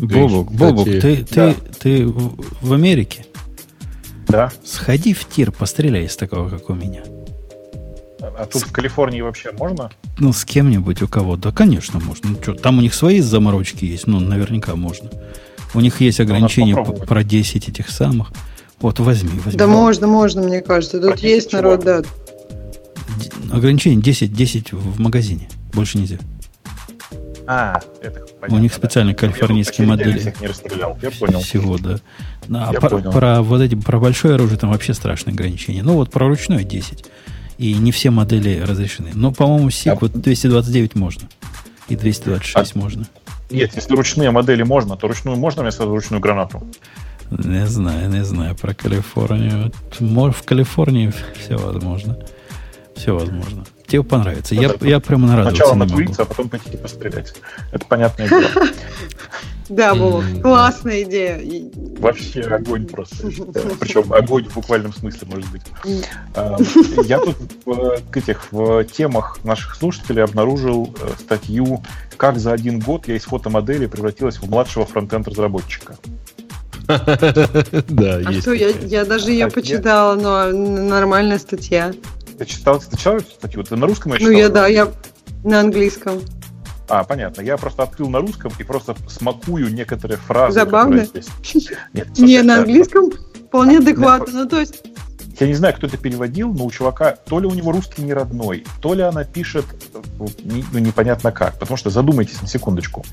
Бобок, Бобок, ты, Да. ты, ты в Америке? Да. Сходи в тир, постреляй из такого, как у меня. А тут в Калифорнии вообще можно? Ну, с кем-нибудь у кого. Да, конечно, можно. Ну, что, там у них свои заморочки есть, ну, наверняка можно. У них есть ограничения по- попробовать. про 10 этих самых. Вот, возьми, возьми. Да можно, можно, мне кажется. Тут Практически есть народ, да. Ограничение 10, 10 в магазине. Больше нельзя. А, это У них специальные калифорнийские Я тут модели. всех не расстрелял, я понял. Всего, да. А Я про, понял. про вот эти, про большое оружие там вообще страшные ограничения. Ну, вот про ручное 10. И не все модели разрешены. Но, по-моему, СИК А- вот 229 можно. И 226 А- можно. Нет, если ручные модели можно, то ручную можно вместо ручную гранату? Не знаю, не знаю про Калифорнию. В Калифорнии все возможно. Все возможно. Тебе понравится. Я, да. я прямо нарадоваться Сначала накуриться, а потом пойти пострелять. Это понятное дело. Да, Вова, М, классная идея. Вообще огонь просто. Причем огонь в буквальном смысле, может быть. А, Я тут в к этих в темах наших слушателей обнаружил э, статью «Как за один год я из фотомодели превратилась в младшего фронтенд-разработчика». Да, А есть. что, я, даже ее я- почитала, но нормальная статья. Ты читал, ты читал эту статью? Ты на русском ее Ну, я, да, я на английском. А, понятно. Я просто открыл на русском и просто смакую некоторые фразы. Забавно? здесь. Нет, Не, на английском вполне адекватно. Ну, то есть, Я не знаю, кто это переводил, но у чувака то ли у него русский не родной, то ли она пишет э, ну, непонятно как. Потому что задумайтесь на секундочку.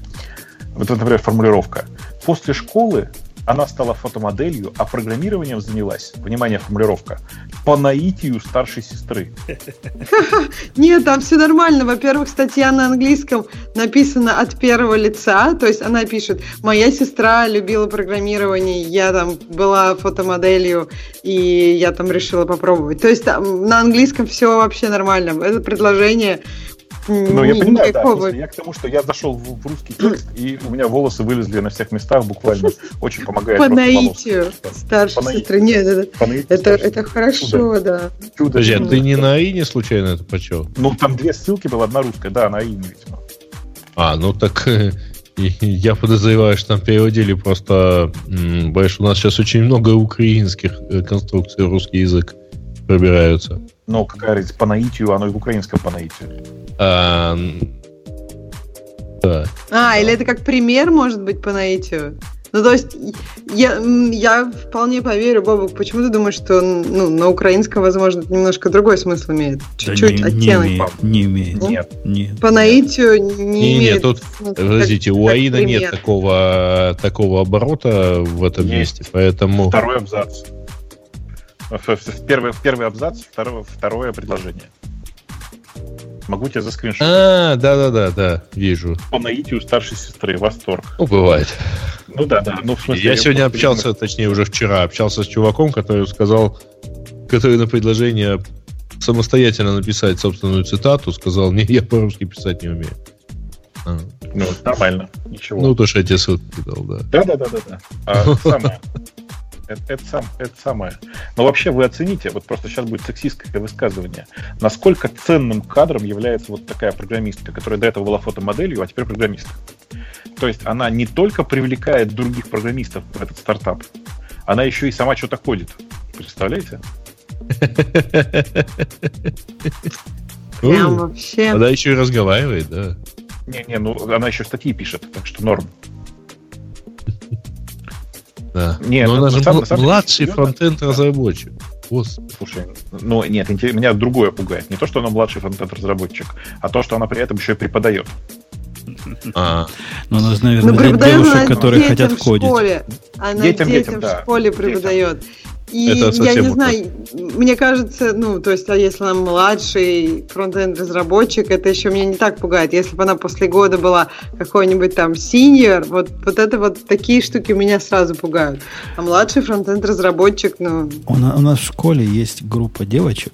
Вот, например, формулировка. После школы она стала фотомоделью, а программированием занялась, внимание, формулировка, по наитию старшей сестры. нет, там все нормально. Во-первых, статья на английском написана от первого лица, то есть она пишет, моя сестра любила программирование, я там была фотомоделью, и я там решила попробовать. То есть там на английском все вообще нормально. Это предложение Ну, я ни- понимаю, да. просто Я к тому, что я зашел в, в русский текст, и у меня волосы вылезли на всех местах буквально. Очень помогает. По наитию старшей сестры. Нет, это, это, хорошо, да. Чудо. Подожди, а ты не на Аине случайно это почел? Ну, там две ссылки была, одна русская, да, на имя, видимо. А, ну так я подозреваю, что там переводили просто... Боюсь, у нас сейчас очень много украинских э, конструкций в русский язык пробираются. Ну, какая разница, по наитию, оно и в украинском по наитию. А, м, да. А, или это как пример, может быть, по наитию? Ну, то есть, я, я вполне поверю, Бобок, почему ты думаешь, что ну, на украинском, возможно, немножко другой смысл имеет? Да Чуть-чуть не, не оттенок. имеет. Не имеет. Нет. Нет. По наитию не, Не, имеет нет, тут, смысла, как- подождите, у как Аина нет такого, такого оборота в этом Есть. месте, поэтому... Второй абзац. Первый, первый абзац, второе, второе предложение. Могу тебе заскриншотить. А, да-да-да, да, вижу. По наитию старшей сестры. Восторг. Ну, бывает. Ну да, да. Ну, в смысле, Я сегодня просто, общался, точнее, уже вчера общался с чуваком, который сказал, который на предложение самостоятельно написать собственную цитату сказал, не, я по-русски писать не умею. А, Ну, нормально. Ничего. Ну, то, что я тебе ссылку дал, да. Да, да, да, да, да. А, самое. Это, это сам, это самое. Но вообще вы оцените, вот просто сейчас будет сексистское высказывание, насколько ценным кадром является вот такая программистка, которая до этого была фотомоделью, а теперь программистка. То есть она не только привлекает других программистов в этот стартап, она еще и сама что-то ходит. Представляете? Прям вообще. Она еще и разговаривает, да. Не-не, ну она еще статьи пишет, так что норм. Да. Не, Но ну, она на же самом деле, младший фронтенд разработчик. Господи. Слушай, ну нет, меня другое пугает. Не то, что она младший фронтенд-разработчик, а то, что она при этом еще и преподает. А, Ну, у нас, наверное, Ну, для преподает девушек, она которые хотят в кодить. школе. Она Детям, детям, детям, в да. школе Детям. И Это я не знаю, мне кажется, ну, то есть, а если она младший фронтенд-разработчик, это еще меня не так пугает. Если бы она после года была какой-нибудь там синьор, вот, вот это вот такие штуки меня сразу пугают. А младший фронтенд-разработчик, ну, У, на- у нас в школе есть группа девочек,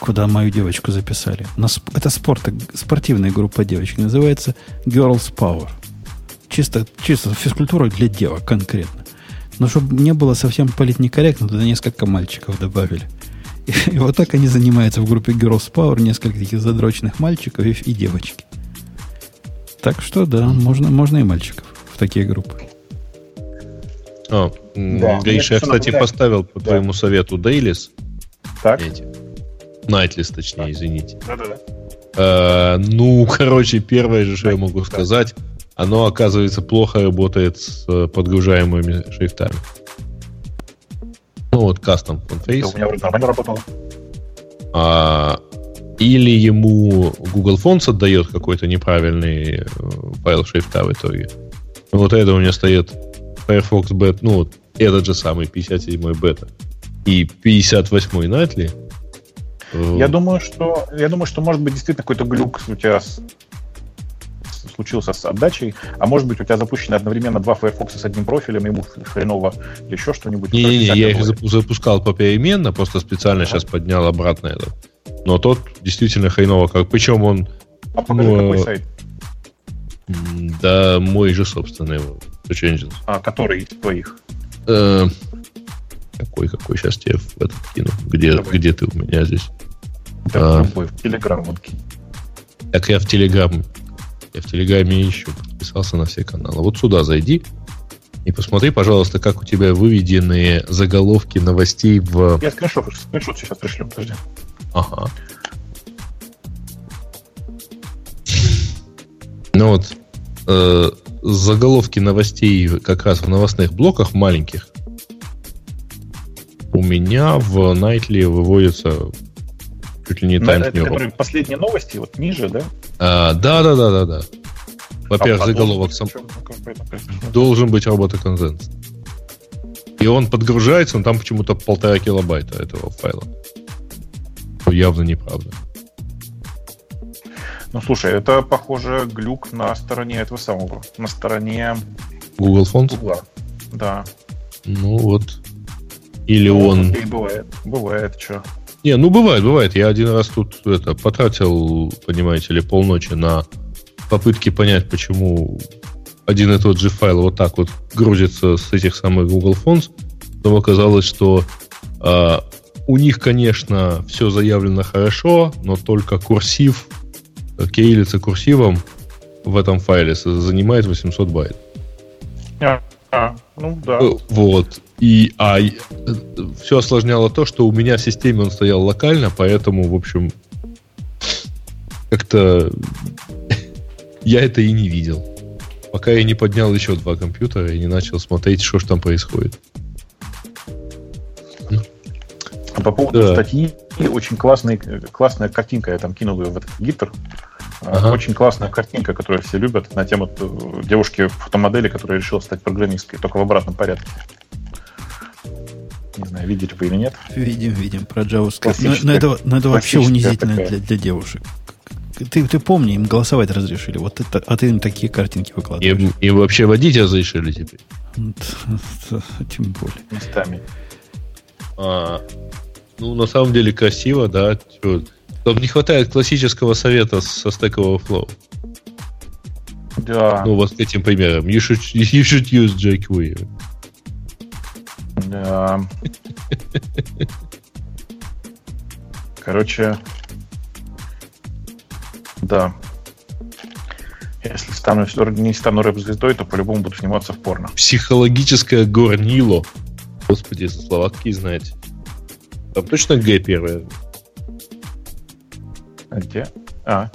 куда мою девочку записали. У нас это спорт, спортивная группа девочек. Называется Girls Power. Чисто, чисто физкультура для девок конкретно. Но чтобы не было совсем политнекорректно, туда несколько мальчиков добавили. И, и вот так они занимаются в группе Girls Power, несколько таких задроченных мальчиков и, и девочки. Так что да, можно, можно и мальчиков в такие группы. А, да, Гриша, я, кстати, наблюдать. поставил по да. твоему совету dailies. Так. Nightlies, точнее, так. извините. Да-да-да. А, ну, короче, первое же, что я могу сказать, оно, оказывается, плохо работает с э, подгружаемыми шрифтами. Ну, вот custom font face. У меня вроде нормально работало. А, или ему Google Fonts отдает какой-то неправильный э, файл шрифта в итоге. Вот это у меня стоит Firefox Beta, ну, вот этот же самый 57-й бета и 58-й Nightly. Я думаю, что я думаю, что может быть действительно какой-то глюк у тебя с, случился с отдачей, а может быть у тебя запущены одновременно два Firefox с одним профилем, ему хреново еще что-нибудь. Не-не-не, я их запускал попеременно, просто специально ага. сейчас поднял обратно это. Но тот действительно хреново как. Причем он... А покажи, ну, какой сайт? Да, мой же собственный Search Engines. А, который из твоих? Э, какой, какой? Сейчас тебе в этот кину. Где, где ты у меня здесь? Да, а, в Телеграм вот Так я в Телеграм. Я в Телеграме ищу. Подписался на все каналы. Вот сюда зайди. И посмотри, пожалуйста, как у тебя выведены заголовки новостей в... Я скриншот, скриншот сейчас пришлю, подожди. Ага. Ну вот, э, заголовки новостей как раз в новостных блоках маленьких у меня в Nightly выводятся чуть ли не ну, Times New Последние новости, вот ниже, да? А, да, да, да, да, да. Во-первых, а заголовок сам... должен быть работа консенс. И он подгружается, но там почему-то полтора килобайта этого файла. Явно неправда. Ну, слушай, это, похоже, глюк на стороне этого самого, на стороне... Google Fonts? Google. Да. Ну, вот. Или ну, он... И бывает, бывает, что. Не, ну бывает, бывает. Я один раз тут это потратил, понимаете ли, полночи на попытки понять, почему один и тот же файл вот так вот грузится с этих самых Google Fonts. Потом оказалось, что э, у них, конечно, все заявлено хорошо, но только курсив, кириллица курсивом в этом файле занимает 800 байт. А, а, ну да. Э, вот. И, а все осложняло то, что у меня в системе он стоял локально, поэтому, в общем, как-то я это и не видел. Пока я не поднял еще два компьютера и не начал смотреть, что же там происходит. А по поводу да. статьи, очень классный, классная картинка, я там кинул ее в этот гитер. Ага. Очень классная картинка, которую все любят, на тему э, девушки фотомодели, которая решила стать программисткой, только в обратном порядке. Не знаю, видели вы или нет. Видим, видим, про JavaScript. Но, но это, но это вообще унизительно для, для девушек. Ты, ты помни, им голосовать разрешили. Вот это, а ты им такие картинки выкладываешь. И, и вообще водить разрешили теперь. Тем более. Местами. А, ну, на самом деле красиво, да. Там не хватает классического совета со Stack Overflow. Да. Ну, вот с этим примером. You should, you should use jQuery. Да. Короче, да. Если стану, не стану рэп-звездой, то по-любому буду сниматься в порно. Психологическое горнило. Господи, слова какие знаете. Там точно Г первое? А где? А.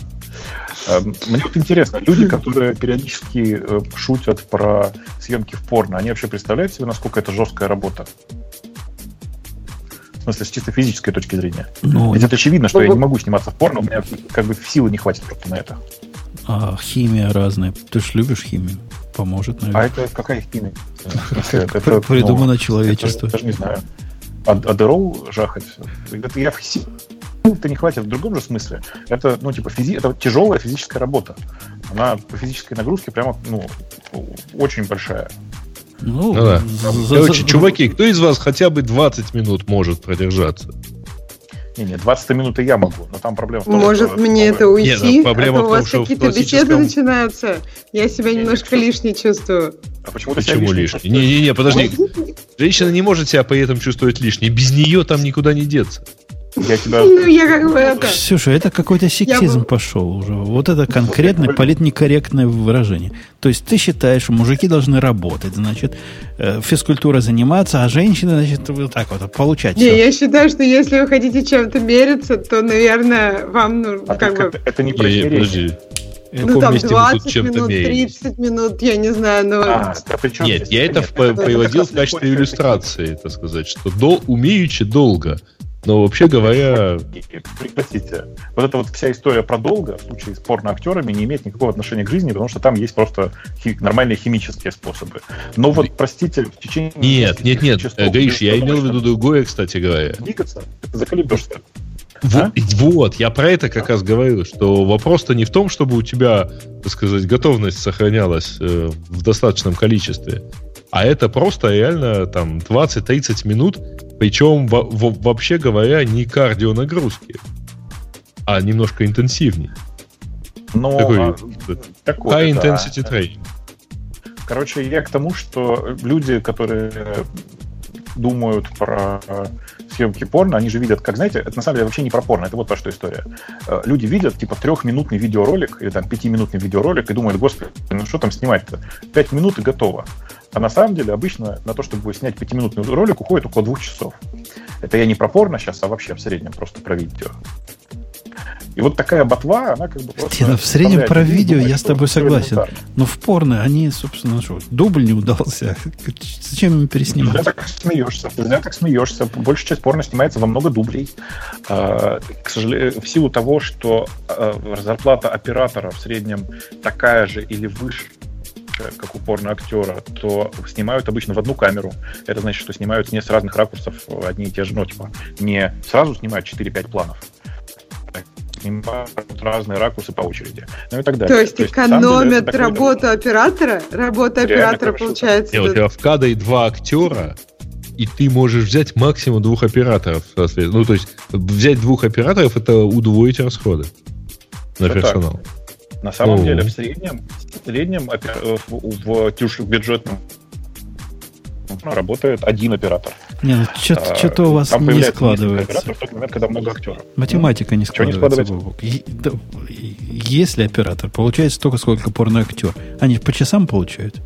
а. Мне вот интересно, люди, которые периодически э, шутят про съемки в порно, они вообще представляют себе, насколько это жесткая работа? В смысле, с чисто физической точки зрения. Ну, Ведь это очевидно, что ну, я не могу сниматься в порно, у меня как бы силы не хватит просто на это. А химия разная. Ты же любишь химию. Поможет, наверное. А это какая химия? Придумано человечество. Даже не знаю. Адерол жахать. Это я это не хватит в другом же смысле. Это, ну, типа, физи... это тяжелая физическая работа. Она по физической нагрузке прямо, ну, очень большая. Ну, ну да. За, Короче, за... чуваки, кто из вас хотя бы 20 минут может продержаться? Не, не, 20 минут и я могу, но там проблема в том, Может, что мне это уйти? Нет, проблема а то у вас какие-то классическом... беседы начинаются. Я себя немножко не, лишней чувствую. А почему ты Почему лишний? Не-не-не, подожди. Женщина не может себя при этом чувствовать лишней. Без нее там никуда не деться. Я тебя... Ну, я как бы это... Ксюша, это какой-то сексизм бы- пошел уже. Вот это конкретное политнекорректное выражение. То есть ты считаешь, что мужики должны работать, значит, э, физкультурой заниматься, а женщины, значит, вот так вот получать Не, все. я считаю, что если вы хотите чем-то мериться, то, наверное, вам нужно А как так бы... это, это не противоречие. подожди. Ну, там месте мы 20 тут чем-то минут, мерились? 30 минут, я не знаю, но... А, да при чем Нет, я это? это это приводил как в качестве иллюстрации, так сказать, что до, умеючи долго. Но вообще говоря, Прекратите. Вот эта вот вся история про долго в случае с порноактерами не имеет никакого отношения к жизни, потому что там есть просто хи- нормальные химические способы. Но вот, простите, в течение... нет, нет, нет, часов э, Гриш, я имел в виду другое, кстати говоря. Двигаться, заколебешься. Вот, вот, я про это как раз говорю, что вопрос-то не в том, чтобы у тебя, так сказать, готовность сохранялась э, в достаточном количестве, а это просто реально там 20-30 минут, причем во- во- вообще говоря не кардионагрузки, а немножко интенсивнее. Но, Такой, а, такое, High да. intensity training. Короче, я к тому, что люди, которые думают про съемки порно, они же видят, как, знаете, это на самом деле вообще не про порно, это вот про что история. Э, Люди видят, типа, трехминутный видеоролик или там пятиминутный видеоролик и думают, господи, ну что там снимать-то? Пять минут и готово. А на самом деле обычно на то, чтобы снять пятиминутный ролик, уходит около двух часов. Это я не про порно сейчас, а вообще в среднем просто про видео. И вот такая ботва, она как бы просто... Тина, в среднем про видео думать, я с тобой согласен. Но в порно они, собственно, что, дубль не удался. Зачем им переснимать? так смеешься. Ты зря так смеешься. Большая часть порно снимается во много дублей. А, К сожалению, в силу того, что а, зарплата оператора в среднем такая же или выше, как у порно-актера, то снимают обычно в одну камеру. Это значит, что снимают не с разных ракурсов одни и те же, ну, типа, не сразу снимают 4-5 планов. Снимают разные ракурсы по очереди. Ну и так далее. То есть деле, это экономят такой- работу оператора, работа Реально оператора получается... Не, у тебя в кадре два актера, и ты можешь взять максимум двух операторов. соответственно. Ну, то есть взять двух операторов это удвоить расходы на Всё так. персонал. На самом Ну. деле, в среднем, в среднем опе- в, в бюджетном работает один оператор. Не, ну А, что-то у вас там не складывается. операторов в тот момент, когда много актеров. Математика не не складывается. складывается? И- да, и- Если оператор получает столько, сколько порноактер, они по часам получают.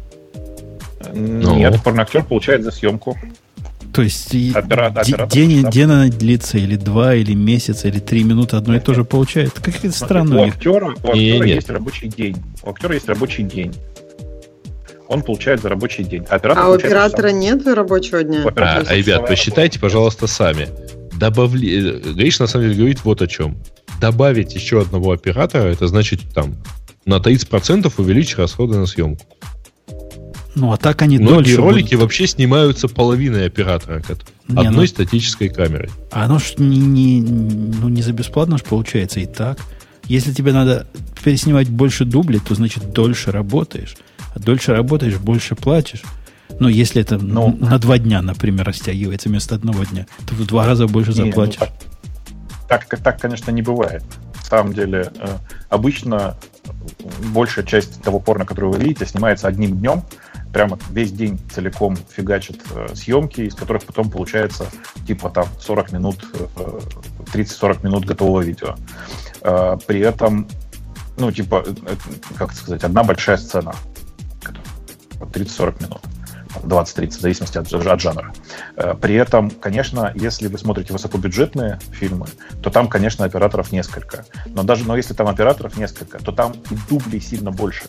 Нет, порноактер получает за съемку. То есть и Опера- день, день она длится, или два, или месяц, или три минуты одно и то же получает. Какие-то странные у у актера, у актера Не, нет. есть рабочий день. У актера есть рабочий день. Он получает за рабочий день. А, оператор А у оператора сам. нет рабочего дня? А, есть а, ребят, посчитайте, пожалуйста, сами. Добавли... э, Гриш, на самом деле, говорит вот о чем. Добавить еще одного оператора, это значит там на 30% увеличить расходы на съемку. Ну, а так они Многие дольше ролики будут. вообще снимаются половиной оператора, Не, одной ну- статической камерой. А оно ж не, не, ну, не за бесплатно ж получается и так. Если тебе надо переснимать больше дублей, то значит дольше работаешь. А дольше работаешь, больше платишь. Но если это Ну. на два дня, например, растягивается вместо одного дня, то в два раза больше Не, ну, заплатишь. так, так, так, конечно, не бывает. На самом деле, э, обычно большая часть того порно, которое вы видите, снимается одним днем. Прямо весь день целиком фигачат э, съемки, из которых потом получается типа там 40 минут, э, 30-40 минут готового видео. Э, При этом, ну, типа, э, э, как сказать, одна большая сцена. Вот 30-40 минут. 20-30, в зависимости от, от жанра. Э, При этом, конечно, если вы смотрите высокобюджетные фильмы, то там, конечно, операторов несколько. Но даже но если там операторов несколько, то там и дублей сильно больше.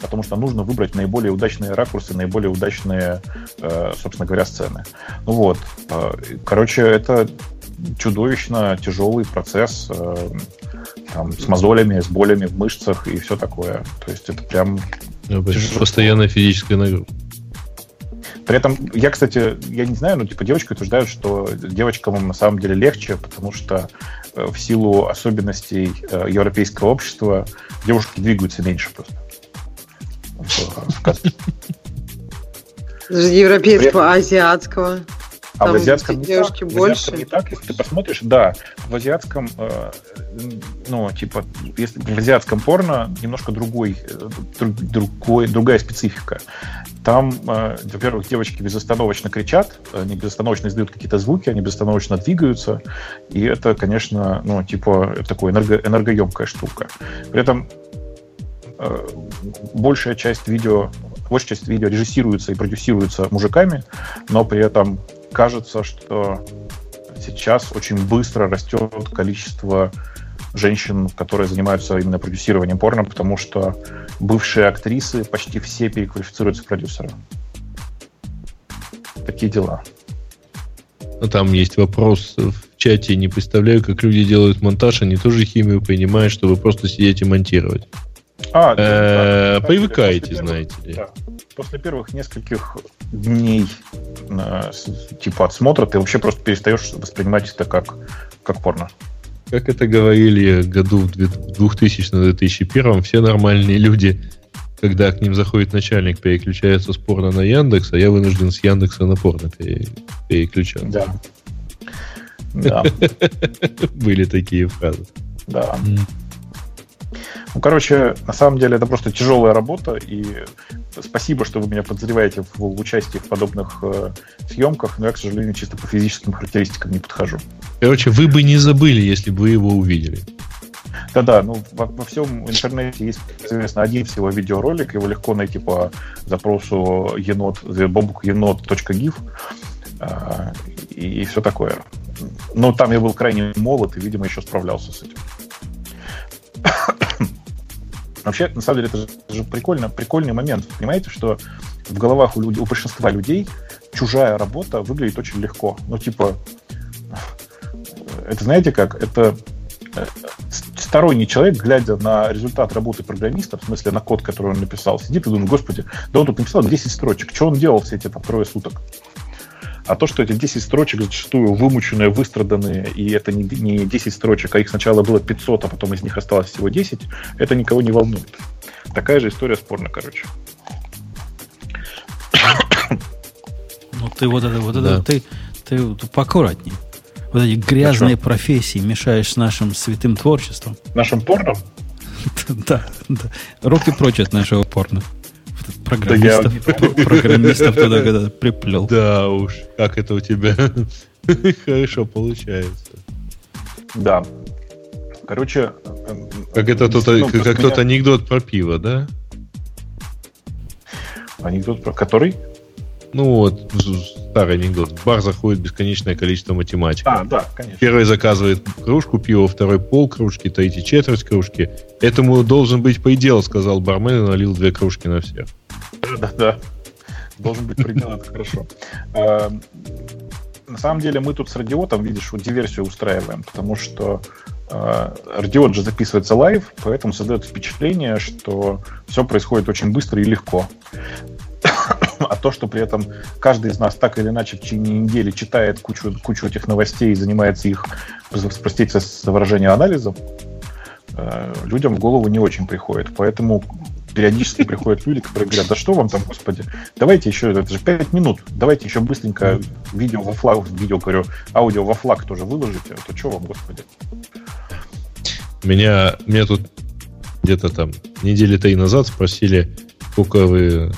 Потому что нужно выбрать наиболее удачные ракурсы, наиболее удачные, э, собственно говоря, сцены. Ну вот. Э, Короче, это чудовищно тяжелый процесс э, там, с мозолями, с болями в мышцах и все такое. То есть это прям Ну. Постоянная физическая нагрузка. При этом, я, кстати, я не знаю, но типа девочки утверждают, что девочкам на самом деле легче, потому что в силу особенностей европейского общества девушки двигаются меньше просто. В- в. Европейского, азиатского. А в азиатском не девушки так. В больше. азиатском не так, если ты посмотришь, да, в азиатском, э, ну, типа, если в азиатском порно немножко другой, э, друг- другой, другая специфика. Там, э, во-первых, девочки безостановочно кричат, они безостановочно издают какие-то звуки, они безостановочно двигаются, и это, конечно, ну, типа, такая энерго, энергоемкая штука. При этом большая часть видео, большая часть видео режиссируется и продюсируется мужиками, но при этом кажется, что сейчас очень быстро растет количество женщин, которые занимаются именно продюсированием порно, потому что бывшие актрисы почти все переквалифицируются в продюсера. Такие дела. Ну, Там есть вопрос в чате. Не представляю, как люди делают монтаж. Они тоже химию понимают, чтобы просто сидеть и монтировать. А, Э, да, деле, Привыкаете, после знаете ли. да. После первых нескольких дней э, типа отсмотра ты вообще просто перестаешь воспринимать это как, как порно. Как это говорили году в 2000-2001, все нормальные люди, когда к ним заходит начальник, переключаются с порно на Яндекс, а я вынужден с Яндекса на порно пере- переключаться. Да. Да, Были такие фразы. да. Ну, короче, на самом деле это просто тяжелая работа, и спасибо, что вы меня подозреваете в участии в подобных э, съемках, но я, к сожалению, чисто по физическим характеристикам не подхожу. Короче, вы бы не забыли, если бы вы его увидели. Да-да, ну во, во всем интернете есть, соответственно, один всего видеоролик, его легко найти по запросу енот, бобукенот.gif а, и, и все такое. Но там я был крайне молод и, видимо, еще справлялся с этим. Вообще, на самом деле, это же, это же прикольно, прикольный момент. Понимаете, что в головах у, людей, у большинства людей чужая работа выглядит очень легко. Ну, типа, это знаете как? Это э, сторонний человек, глядя на результат работы программиста, в смысле на код, который он написал, сидит и думает, господи, да он тут написал 10 строчек, что он делал все эти там трое суток? А то, что эти 10 строчек зачастую вымученные, выстраданные, и это не, не 10 строчек, а их сначала было 500, а потом из них осталось всего 10, это никого не волнует. Такая же история спорна, короче. Ну ты вот это, вот Да. это, ты, ты вот поаккуратней. Вот эти грязные профессии мешаешь с нашим святым творчеством. Нашим порном? Да, да. Руки прочь от нашего порно. Да я Программистов, программистов туда когда приплел. Да уж, как это у тебя хорошо получается. Да. Короче... Как это тот, ну, как, как тот меня- анекдот про пиво, да? Анекдот про который? Ну вот, старый анекдот. В бар заходит бесконечное количество математиков. А, да, конечно. Первый заказывает кружку пива, второй пол кружки, третий четверть кружки. Этому должен быть предел, сказал бармен и налил две кружки на всех. Да, да. Должен быть предел, это хорошо. А, На самом деле мы тут с Радио-Т, видишь, вот диверсию устраиваем, потому что э, Радио-Т же записывается live, поэтому создает впечатление, что все происходит очень быстро и легко. А то, что при этом каждый из нас так или иначе в течение недели читает кучу, кучу этих новостей и занимается их, простите за выражение, анализом, э, людям в голову не очень приходит. Поэтому периодически приходят люди, которые говорят, да что вам там, господи, давайте еще, это же 5 минут, давайте еще быстренько видео во флаг, видео, говорю, аудио во флаг тоже выложите, а то что вам, господи. Меня, меня тут где-то там недели три назад спросили, сколько вы,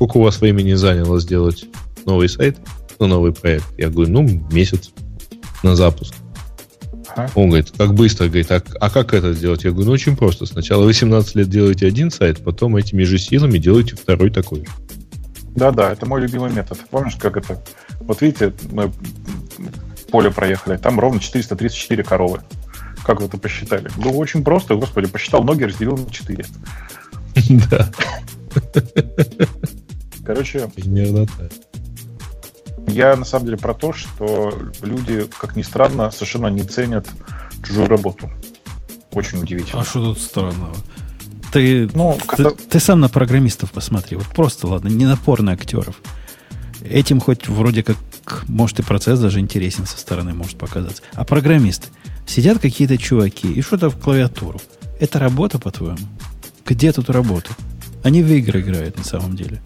сколько у вас времени заняло сделать новый сайт, ну, новый проект. Я говорю, ну, месяц на запуск. Ага. Он говорит, как быстро? Говорит, а, а как это сделать? Я говорю, ну, очень просто. Сначала вы 17 лет делаете один сайт, потом этими же силами делаете второй такой. Да-да, это мой любимый метод. Помнишь, как это? Вот видите, мы поле проехали, там ровно 434 коровы. Как вы это посчитали? Было очень просто, господи, посчитал ноги, разделил на 4. Да, Короче, примерно так. я на самом деле про то, что люди, как ни странно, совершенно не ценят чужую работу. Очень удивительно. А что тут странного? Ты, Ну, ты, когда- ты сам на программистов посмотри. Вот просто, ладно, не на порно актеров. Этим хоть вроде как, может, и процесс даже интересен со стороны может показаться. А программисты. Сидят какие-то чуваки и что-то в клавиатуру. Это работа, по-твоему? Где тут работа? Они в игры играют на самом деле.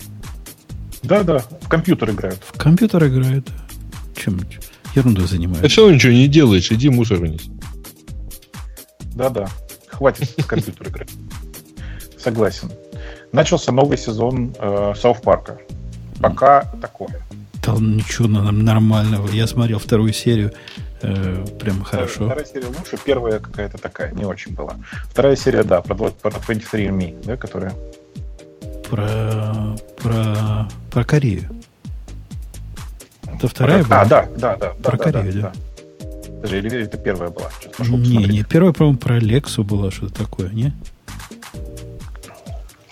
Да-да, в компьютер играют. В компьютер играют. Чем ерунду Ты занимаешься? все равно ничего не делаешь, иди мусор вынес. Да-да, хватит с компьютера играть. Согласен. Начался новый сезон э, Сауф Парка. Пока такое. Да ничего нормального. Я смотрел вторую серию. э, прям хорошо. Вторая серия лучше, первая какая-то такая, не очень была. Вторая серия, да, про, про 23andMe, да, которая... Про, про, про Корею. Это вторая была? А, да, да, да. Про да, да, Корею, да. Подожди, или это первая была? Не, не, первая, по-моему, про Лексу была что-то такое, не?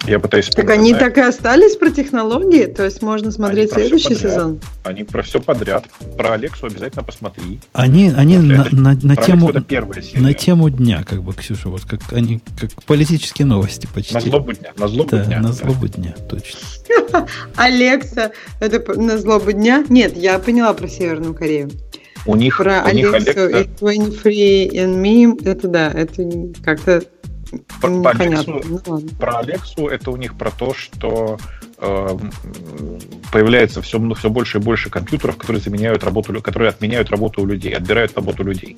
Я пытаюсь Так вспомнить, они знаешь, так и остались про технологии? То есть можно смотреть следующий сезон? Они про все подряд. Про Алексу обязательно посмотри. Они, они на, на- на Про тему, на тему дня, как бы, Ксюша, вот как они, как политические новости почти. На злобу дня. На злобу Да, дня. на да. злобу дня, точно. Алекса, это на злобу дня? Нет, я поняла про Северную Корею. У них, Про у них Алексу Алекса... и 23 and Me, это да, это как-то По непонятно. Алексу- Ну ладно. Про Алексу это у них про то, что э, появляется все, все больше и больше компьютеров, которые заменяют работу, которые отменяют работу у людей, отбирают работу людей.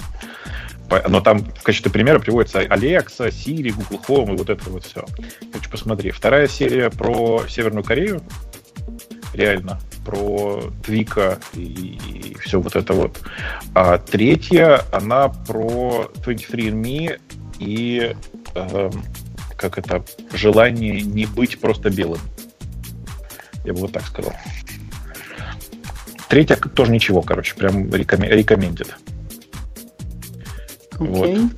Но там в качестве примера приводится Alexa, Siri, Google Home и вот это вот все. Короче, посмотри. Вторая серия про Северную Корею. Реально. Про Твика и, все вот это вот. А третья, она про 23andMe и эм, как это, желание не быть просто белым. Я бы вот так сказал. Третья тоже ничего, короче, прям рекомендит. Вот. Окей.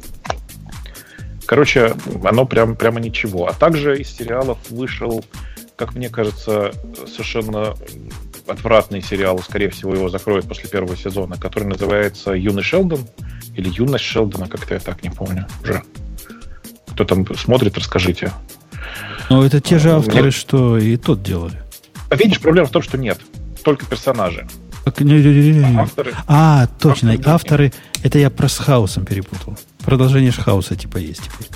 Короче, оно прям, прямо ничего. А также из сериалов вышел, как мне кажется, совершенно отвратный сериал, скорее всего, его закроют после первого сезона, который называется «Юный Шелдон» или «Юность Шелдона», как-то я так не помню уже. Кто там смотрит, расскажите. Но это те же Мне- авторы, что и тот делали. А видишь, проблема в том, что нет. Только персонажи. Так, не- не- не- не- не. Авторы. А, точно, Авторы авторы, это я про с хаосом перепутал. Продолжение ж хаоса типа есть теперь.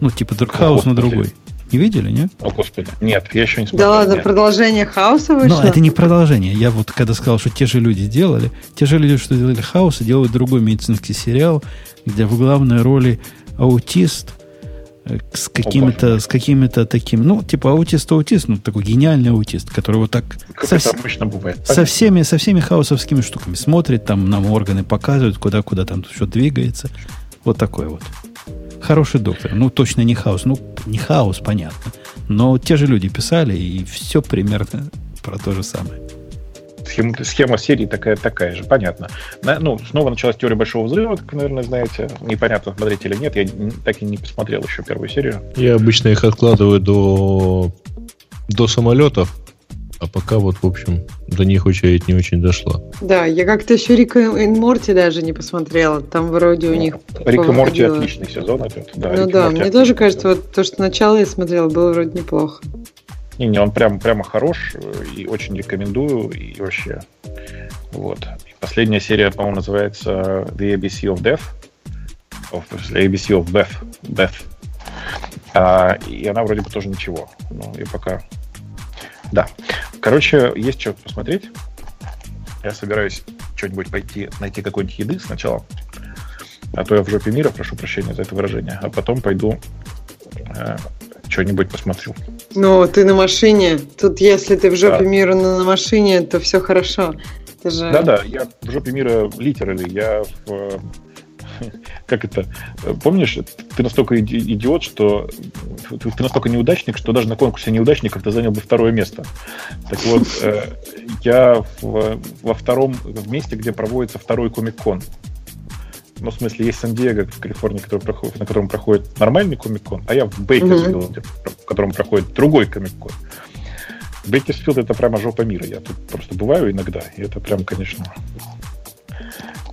Ну, типа друг- хаос на другой. Не видели, нет? О, господи. Нет, я еще не Да смотрел. ладно, нет. продолжение хаоса вышло? Но это не продолжение. Я вот когда сказал, что те же люди делали, те же люди, что делали хаос, и делают другой медицинский сериал, где в главной роли аутист с какими-то, с какими-то таким, ну, типа аутист-аутист, ну, такой гениальный аутист, который вот так Как со, это обычно бывает. со всеми, со всеми хаосовскими штуками смотрит, там нам органы показывают, куда, куда там что двигается. Вот такой вот. Хороший доктор. Ну, точно не хаос. Ну, не хаос, понятно. Но те же люди писали, и все примерно про то же самое. Схема, схема серии такая, такая же, понятно. На- ну, снова началась теория Большого Взрыва, как вы, наверное, знаете. Непонятно, смотреть или нет. Я так и не посмотрел еще первую серию. Я обычно их откладываю до, до самолетов, а пока вот, в общем, до них очередь не очень дошла. Да, я как-то еще Рика и Морти даже не посмотрела. Там вроде у них... Рик и Морти отличный сезон идет. Да, ну Рик да, Морти мне тоже кажется, вот то, что начало я смотрела, было вроде неплохо. Не, не, он прям, прямо хорош и очень рекомендую. И вообще. Вот. И последняя серия, по-моему, называется The ABC of Death. The ABC of Death. Death. А, и она вроде бы тоже ничего. Ну, и пока... Да. Короче, есть что посмотреть. Я собираюсь что-нибудь пойти, найти какой-нибудь еды сначала. А то я в жопе мира, прошу прощения за это выражение. А потом пойду э, что-нибудь посмотрю. Ну, ты на машине. Тут, если ты в жопе Да. мира на, на машине, то все хорошо. Ты же... Да-да, я в жопе мира литерали, я в... э, Как это? э, Помнишь, ты настолько иди- идиот, что... Ты ты настолько неудачник, что даже на конкурсе неудачников ты занял бы второе место. Так вот, э, я в- во втором... В месте, где проводится второй Комик-кон. Ну, в смысле, есть Сан-Диего в Калифорнии, который проходит, на котором проходит нормальный Комик-кон, а я в Бейкерсфилде, в котором проходит другой Комик-кон. Бейкерсфилд это прямо жопа мира. Я тут просто бываю иногда, и это прям, конечно,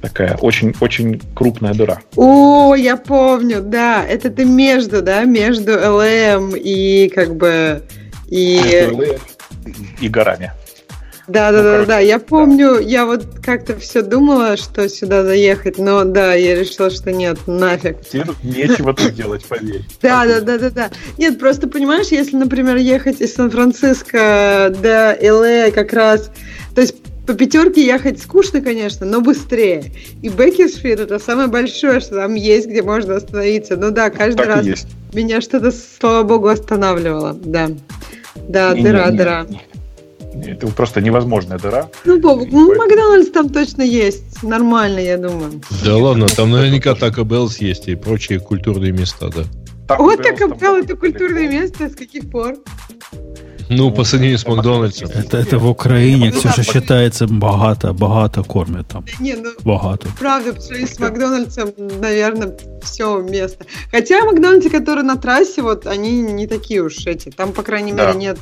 такая очень, очень крупная дыра. О, я помню, да. Это ты между, да, между L.A. и как бы... И... И горами. Да, да, Ну, да, короче, да. Я помню, я вот как-то все думала, что сюда заехать, но да, я решила, что нет, нафиг. Тебе тут нечего тут делать, поверь. Да, да, да, да, да. Нет, просто понимаешь, если, например, ехать из Сан-Франциско до ЛА как раз, то есть по пятерке ехать скучно, конечно, но быстрее. И Беккерсфилд это самое большое, что там есть, где можно остановиться. Ну да, каждый Так и раз меня что-то, слава богу, останавливало. Да. Да, Не, дыра, не, дыра. не. Это просто невозможная дыра. Ну, Бобок, ну, Поэтому- Макдональдс там точно есть. Нормально, я думаю. Да ладно, там наверняка Taco Bell's есть и прочие культурные места, да. Taco Вот Bell так там Капел это культурное место, с каких пор? Ну, по сравнению с Макдональдсом. Это, это в Украине, Ну, Ксюша, да, считается богато, богато кормят там. Не, ну, Богато. правда, по сравнению с Макдональдсом, наверное, все место. Хотя Макдональдсы, которые на трассе, вот, они не такие уж эти. Там, по крайней Да. мере, нет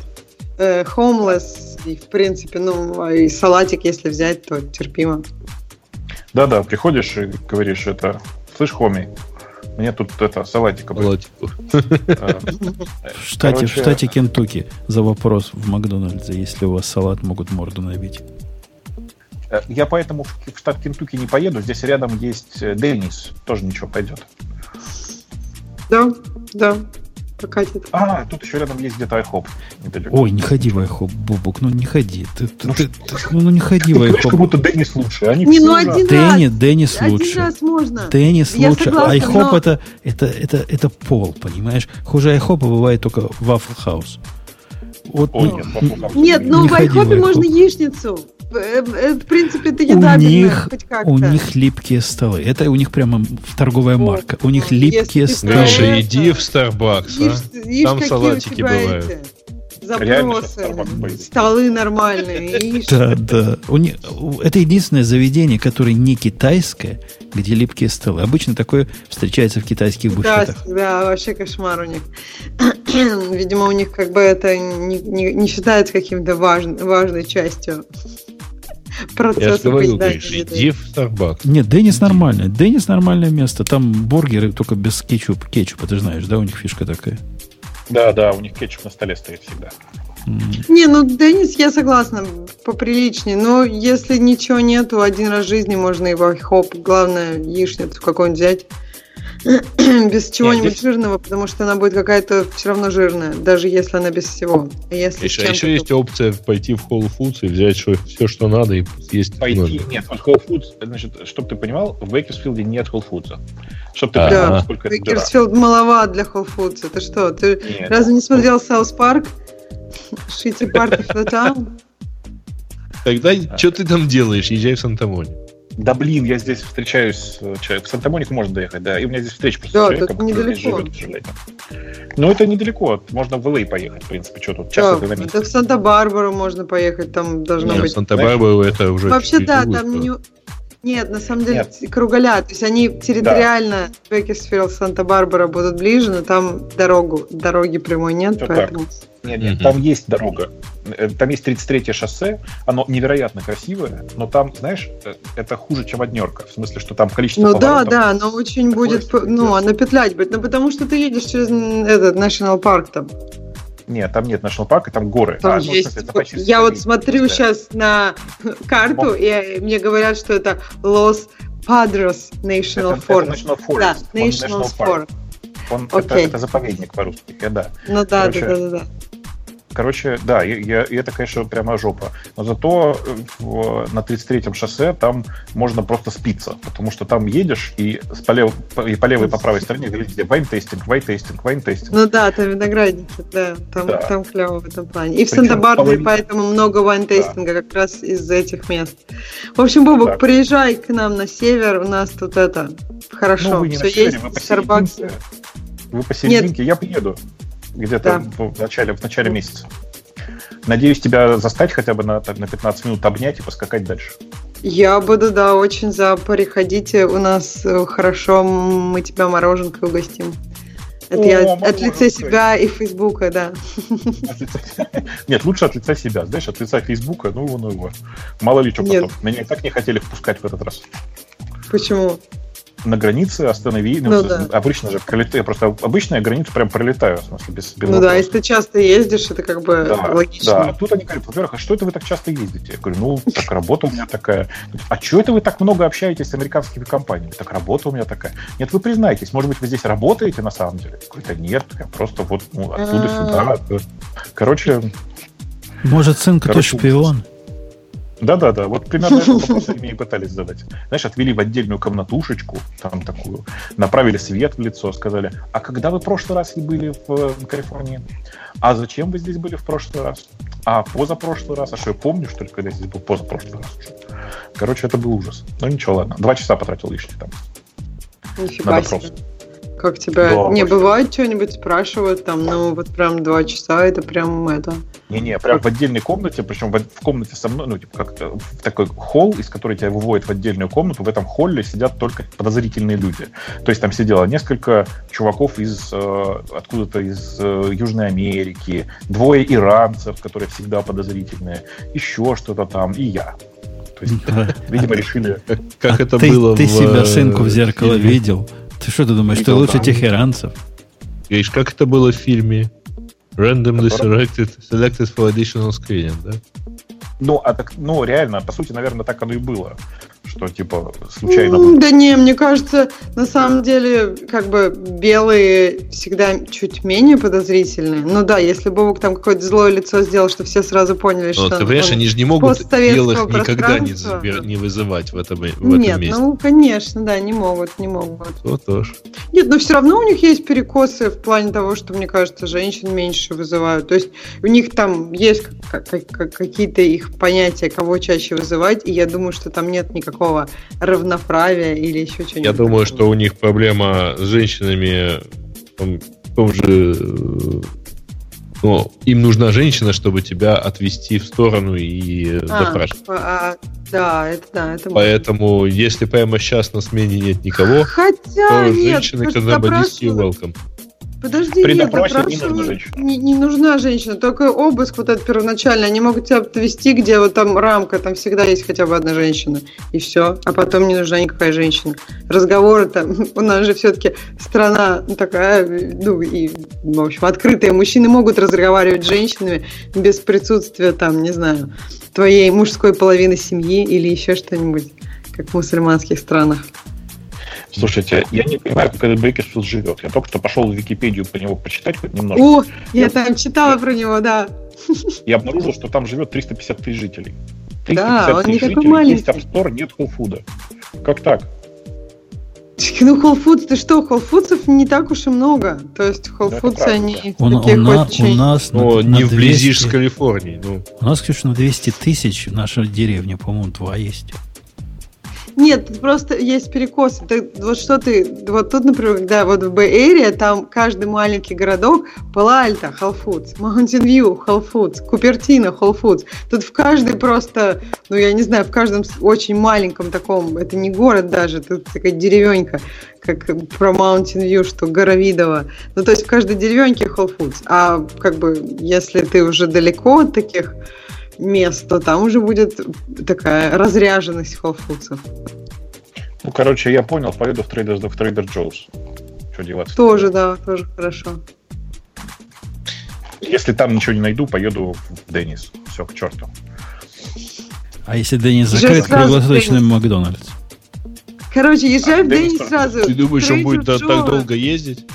э, homeless, и, в принципе, ну, а и салатик, если взять, то терпимо. Да-да, приходишь и говоришь это, слышь, хоми, мне тут это, салатика бы». Салатику. Э, В штате, в штате Кентукки за вопрос в Макдональдсе, если у вас салат, могут морду набить. э, Я поэтому в штат Кентукки не поеду. Здесь рядом есть э, Деннис. Тоже ничего пойдет. Да, да, покатит. А, тут еще рядом есть где-то iHop. Недалеко. Ой, не ходи в iHop, Бубук, ну не ходи. Ты, Ну ты- ты- ну не ходи в говоришь, как iHop. будто Деннис лучше. Они Не, ну один Денни, раз. Деннис Один лучше. раз можно. Теннис Я лучше. согласна, Айхоп но- это, это, это, это пол, понимаешь? Хуже айхопа бывает только Waffle House. Вот Ой, ну, нет. Нет, но Не в ходи в Айхопе iHop. можно яичницу. Э, В принципе, это у едабельно, них, хоть как-то. у них липкие столы. Это у них прямо торговая Вот. марка. У них Ну, липкие если столы. Гриша, иди в Starbucks, Ишь, а? ишь, Там салатики у бывают. Запросы, столы нормальные. Да, да. У них, у- это единственное заведение, которое не китайское, где липкие столы. Обычно такое встречается в китайских буфетах. да, вообще кошмар у них. Видимо, у них как бы это не, не- не считается каким-то важн- важной частью Я же поедания Гриш, иди в Starbucks. Нет, Деннис нормальный. Деннис нормальное место. Там бургеры только без кетчупа. Кетчупа, ты знаешь, да, у них фишка такая. Да, да, у них кетчуп на столе стоит всегда. Не, ну Деннис, я согласна, поприличнее. Но если ничего нету, один раз в жизни можно его хоп, главное, яичницу какую-нибудь взять. без чего-нибудь здесь- жирного, потому что она будет какая-то все равно жирная, даже если она без всего. А если еще то- есть опция пойти в Whole Foods и взять все, что надо, и съесть. Пойти, номер. нет, вот Whole Foods, значит, чтобы ты понимал, в Бейкерсфилде нет Whole Foods. Чтобы ты Да. понимал, дыра. Бейкерсфилд маловат для Whole Foods. Это что, ты Нет. разве не смотрел South Park? Shitty Park Town? Тогда что ты там делаешь? Езжай в Санта-Монику. Да блин, я здесь встречаюсь с э, человеком. В Санта-Монику можно доехать, да. И у меня здесь встреча просто Да, с человеком, тут который здесь живет, к сожалению. Ну, это недалеко. Можно в L.A. поехать, в принципе. Что тут? Час Да, это на месте. это в Санта-Барбару можно поехать, там должно Нет, в быть. Санта-Барбару это уже Вообще, да, там не... Нет, на самом деле Нет. кругаля, то есть они территориально Бейкерсфилд, Санта-Барбара будут ближе, но там дорогу, дороги прямой нет, Всё поэтому... Нет, нет, Мгм. там есть дорога. Э, Там есть 33-е шоссе. Оно невероятно красивое, но там, знаешь, э, это хуже, чем однерка. В смысле, что там количество Ну да, да, но очень будет, ну, да. она петлять будет, ну потому что ты едешь через этот National Park там. Нет, там нет National парка, там горы. Там А, ну, есть. смысле, это почти Я вот смотрю да. сейчас на карту, и э, мне говорят, что это Los Padres National Это, это Forest. National Forest. Да, National National Park. Forest. Он, это, Окей. это заповедник по-русски, я, да. Ну да, Короче, да, да, да, да. Короче, да, и, я- и это, конечно, прямо жопа. Но зато э, в- на 33-м шоссе там можно просто спиться, потому что там едешь, и, с по, лев- и по левой и по правой стороне везде wine tasting, wine tasting, wine tasting. Ну да, там виноградники, да, там, Да. там клево в этом плане. И в Санта-Барбаре половина- поэтому много wine tasting а как раз из этих мест. В общем, Бобук, Так. приезжай к нам на север, у нас тут это хорошо, ну, вы не все на севере, есть, вы Starbucks. Вы по серединке, я приеду где-то в, начале, в начале месяца. Надеюсь, тебя застать хотя бы на, так, на 15 минут обнять и поскакать дальше. Я буду, да, очень за. Приходите, у нас э, хорошо, мы тебя мороженкой угостим. Это О, я от- лица себя и Фейсбука, да. Лица- Нет, лучше от лица себя, знаешь, от лица Фейсбука, ну его, ну его. Мало ли что Нет. потом. Меня и так не хотели впускать в этот раз. Почему? На границе останови. Ну, Ну да. Обычно же пролетаю. Просто обычно я границу прям пролетаю, в смысле, без, без Ну да, если ты часто ездишь, это как бы Да, логично. да. А тут они говорят, во-первых, а что это вы так часто ездите? Я говорю, ну, так работа у меня такая. А что это вы так много общаетесь с американскими компаниями? Так работа у меня такая. Нет, вы признаетесь, может быть, вы здесь работаете на самом деле? Я говорю, да нет, я просто вот ну, отсюда А. сюда. Короче, Может, сын кто Короче, шпион? Да-да-да, вот примерно этот вопрос они и пытались задать. Знаешь, отвели в отдельную комнатушечку, там такую, направили свет в лицо, сказали, а когда вы в прошлый раз были в Калифорнии? А зачем вы здесь были в прошлый раз? А позапрошлый раз? А что, я помню, что ли, когда я здесь был позапрошлый раз? Короче, это был ужас. Ну ничего, ладно. Два часа потратил лишних там. Нифига на себе. Как тебя да, не бывает что-нибудь спрашивают там, ну вот прям два часа, это прям это. Не-не, прям в отдельной комнате, причем в, в комнате со мной, ну типа как в такой холл, из которой тебя выводят в отдельную комнату, в этом холле сидят только подозрительные люди. То есть там сидело несколько чуваков из э, откуда-то из э, Южной Америки, двое иранцев, которые всегда подозрительные, еще что-то там, и я. То есть, видимо, решили. Как это было Ты себя сынку в зеркало видел? Ты что, ты думаешь, ты лучше тех иранцев? Видишь, как это было в фильме? Randomly selected, selected for additional screening, да? Ну, а так, ну, реально, по сути, наверное, так оно и было что типа случайно... Mm, да не, мне кажется, на самом деле, как бы белые всегда чуть менее подозрительные. Ну да, если Бобок там какое-то злое лицо сделал, что все сразу поняли, Но, что... Ты понимаешь, они же не могут белых никогда не, не вызывать в этом, в этом Нет, месте. ну, конечно, да, не могут, не могут. Вот тоже. Нет, но все равно у них есть перекосы в плане того, что, мне кажется, женщин меньше вызывают. То есть у них там есть какие-то их понятия, кого чаще вызывать, и я думаю, что там нет никакого никакого равноправия или еще чего-нибудь. Я думаю, что у них проблема с женщинами в том же... Э, ну, им нужна женщина, чтобы тебя отвести в сторону и а, допрашивать. А, да, это да, это Поэтому, может. если прямо сейчас на смене нет никого, Хотя, то нет, женщины к нам welcome. Подожди, При нет, не нужна женщина. Не, не нужна женщина, только обыск вот этот первоначальный. Они могут тебя отвести, где вот там рамка, там всегда есть хотя бы одна женщина. И все. А потом не нужна никакая женщина. Разговоры там, у нас же все-таки страна такая, ну и, в общем, открытая. Мужчины могут разговаривать с женщинами без присутствия там, не знаю, твоей мужской половины семьи или еще что-нибудь, как в мусульманских странах. Слушайте, я не понимаю, как этот Бейкерсфилд живет. Я только что пошел в Википедию по него почитать хоть немножко. О, я, я там читала про него, да. Я обнаружил, что там живет 350 тысяч жителей. 350 да, он не такой маленький. Есть App Store, нет Whole Food. Как так? Ну, Whole Foods, ты что, Whole Foods не так уж и много. То есть Whole да, они он, такие у, очень... у нас ну, на, не на вблизи с Калифорнией. Ну. У нас, конечно, на 200 тысяч в нашей деревне, по-моему, два есть. Нет, просто есть перекосы. Ты, вот что ты, вот тут, например, когда вот в Area, там каждый маленький городок, Пала-Альта, View, Whole Foods, Купертино, Foods. Тут в каждой просто, ну я не знаю, в каждом очень маленьком таком, это не город даже, тут такая деревенька, как про Mountain View, что Горовидово. Ну то есть в каждой деревеньке Foods. А как бы если ты уже далеко от таких место, там уже будет такая разряженность холфудсов. Ну, короче, я понял, поеду в Trader, в Trader Joe's. Что деваться? Тоже, да, тоже хорошо. Если там ничего не найду, поеду в Деннис. Все, к черту. А если Деннис закрыт, круглосуточный Макдональдс? Короче, езжай а, в Деннис сразу. Ты думаешь, он будет так долго ездить?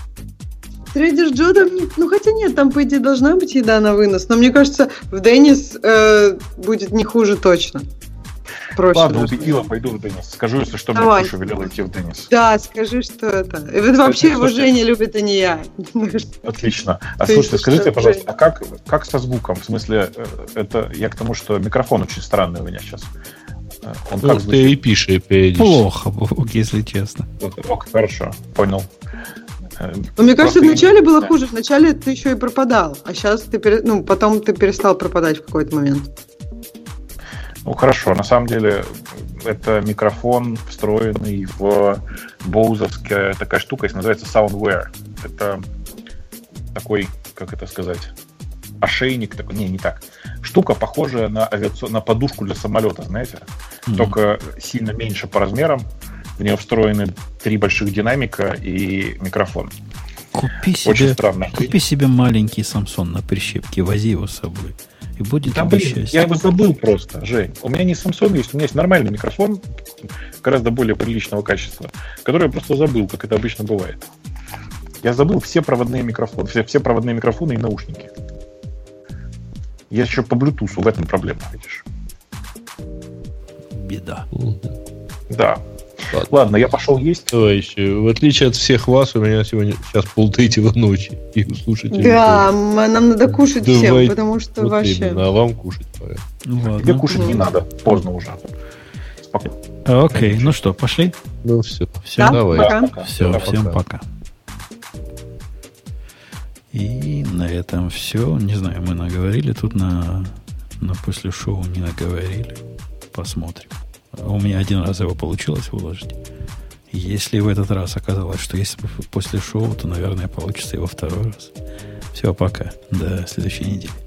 Трейдер Джо там, ну хотя нет, там по идее должна быть еда на вынос, но мне кажется, в Деннис э, будет не хуже точно. Проще Ладно, даже. убедила, пойду в Деннис. Скажу, если что, Давай. мне Ксюша велела идти в Деннис. Да, скажи, что это. Это вообще его Женя любит, а не я. Отлично. А слушайте, скажите, пожалуйста, а как, как со звуком? В смысле, э, это я к тому, что микрофон очень странный у меня сейчас. Э, он ну, как ты и пишешь периодически. Плохо, если честно. Ок, хорошо, понял. Но ну, мне кажется, вначале было да. хуже. Вначале ты еще и пропадал, а сейчас ты, пере... ну, потом ты перестал пропадать в какой-то момент. Ну, хорошо. На самом деле, это микрофон, встроенный в боузовская такая штука, если называется Soundware. Это такой, как это сказать, ошейник такой, не, не так. Штука похожая на, авиацион... на подушку для самолета, знаете, mm-hmm. только сильно меньше по размерам, в нее встроены три больших динамика и микрофон. Купи себе, Очень странно. Купи себе маленький Samsung на прищепке, вози его с собой. И будет да, блин, счастье. Я его забыл просто, Жень. У меня не Samsung есть, у меня есть нормальный микрофон, гораздо более приличного качества, который я просто забыл, как это обычно бывает. Я забыл все проводные микрофоны, все, все проводные микрофоны и наушники. Я еще по Bluetooth, в этом проблема, видишь. беда. Да. Ладно. Ладно, я пошел есть. Товарищи, в отличие от всех вас, у меня сегодня сейчас полтретьего ночи. И слушайте. Да, нам надо кушать Давай, всем, потому что вот вообще... Именно, а вам кушать пора. Ну, ладно. Тебе кушать не надо, поздно уже. Спокойно. Окей, ну что, пошли? Ну все. Все, да, давай. Пока. Все, да, всем пока. пока. И на этом все. Не знаю, мы наговорили тут на, на после шоу, не наговорили. Посмотрим. У меня один раз его получилось выложить. Если в этот раз оказалось, что если после шоу, то, наверное, получится его второй раз. Все, пока. До следующей недели.